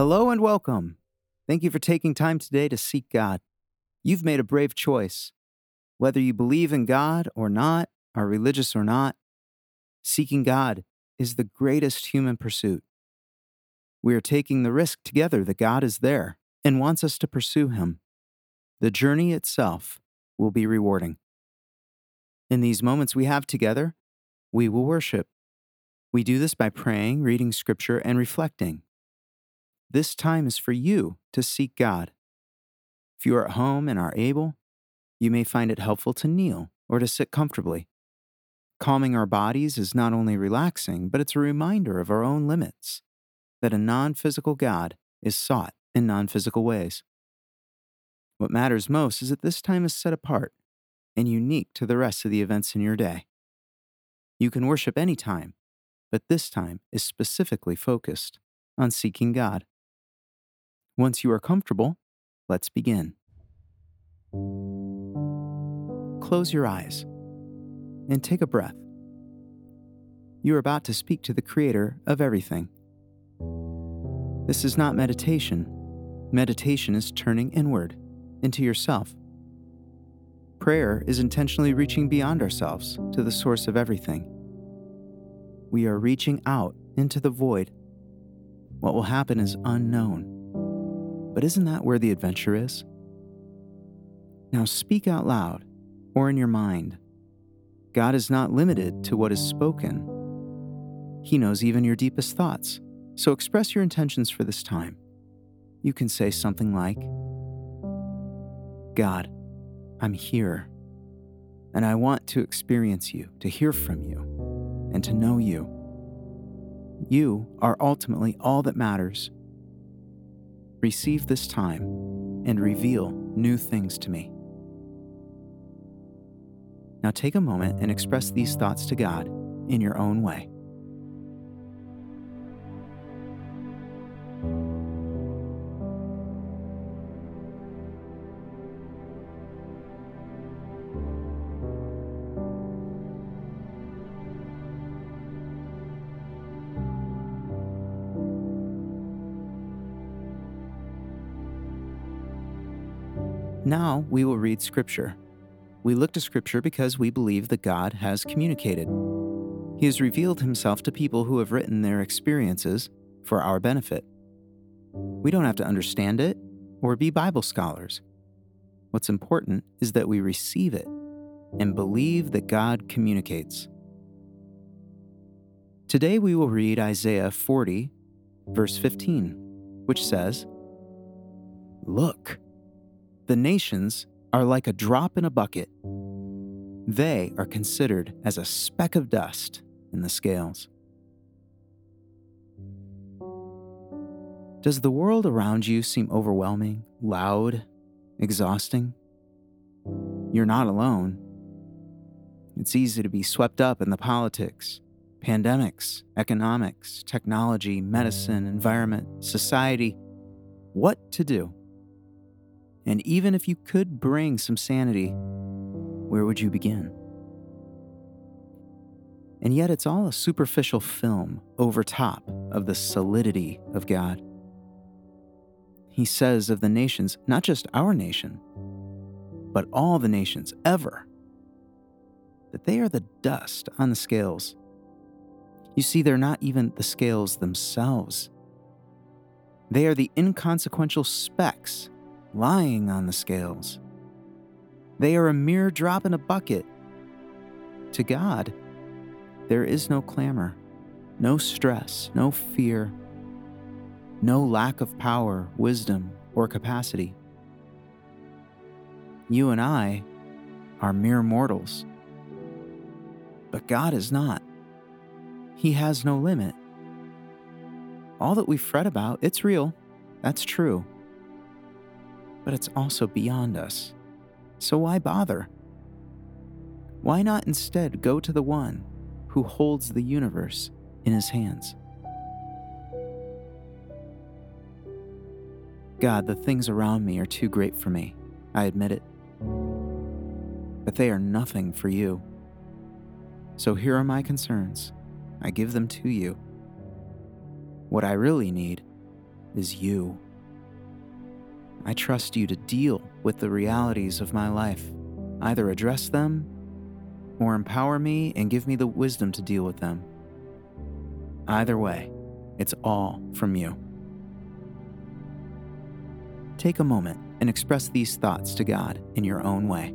Hello and welcome. Thank you for taking time today to seek God. You've made a brave choice. Whether you believe in God or not, are religious or not, seeking God is the greatest human pursuit. We are taking the risk together that God is there and wants us to pursue Him. The journey itself will be rewarding. In these moments we have together, we will worship. We do this by praying, reading scripture, and reflecting. This time is for you to seek God. If you are at home and are able, you may find it helpful to kneel or to sit comfortably. Calming our bodies is not only relaxing, but it's a reminder of our own limits, that a non physical God is sought in non physical ways. What matters most is that this time is set apart and unique to the rest of the events in your day. You can worship any time, but this time is specifically focused on seeking God. Once you are comfortable, let's begin. Close your eyes and take a breath. You are about to speak to the Creator of everything. This is not meditation. Meditation is turning inward into yourself. Prayer is intentionally reaching beyond ourselves to the source of everything. We are reaching out into the void. What will happen is unknown. But isn't that where the adventure is? Now speak out loud or in your mind God is not limited to what is spoken. He knows even your deepest thoughts, so express your intentions for this time. You can say something like, God, I'm here, and I want to experience you, to hear from you, and to know you. You are ultimately all that matters. Receive this time and reveal new things to me. Now take a moment and express these thoughts to God in your own way. Now we will read Scripture. We look to Scripture because we believe that God has communicated. He has revealed himself to people who have written their experiences for our benefit. We don't have to understand it or be Bible scholars. What's important is that we receive it and believe that God communicates. Today we will read Isaiah 40, verse 15, which says, Look, the nations are like a drop in a bucket. They are considered as a speck of dust in the scales. Does the world around you seem overwhelming, loud, exhausting? You're not alone. It's easy to be swept up in the politics, pandemics, economics, technology, medicine, environment, society. What to do? And even if you could bring some sanity, where would you begin? And yet, it's all a superficial film over top of the solidity of God. He says of the nations, not just our nation, but all the nations ever, that they are the dust on the scales. You see, they're not even the scales themselves, they are the inconsequential specks lying on the scales. They are a mere drop in a bucket. To God, there is no clamor, no stress, no fear, no lack of power, wisdom, or capacity. You and I are mere mortals. But God is not. He has no limit. All that we fret about, it's real. That's true but it's also beyond us. So why bother? Why not instead go to the one who holds the universe in his hands? God, the things around me are too great for me. I admit it. But they are nothing for you. So here are my concerns. I give them to you. What I really need is you. I trust you to deal with the realities of my life, either address them or empower me and give me the wisdom to deal with them. Either way, it's all from you. Take a moment and express these thoughts to God in your own way.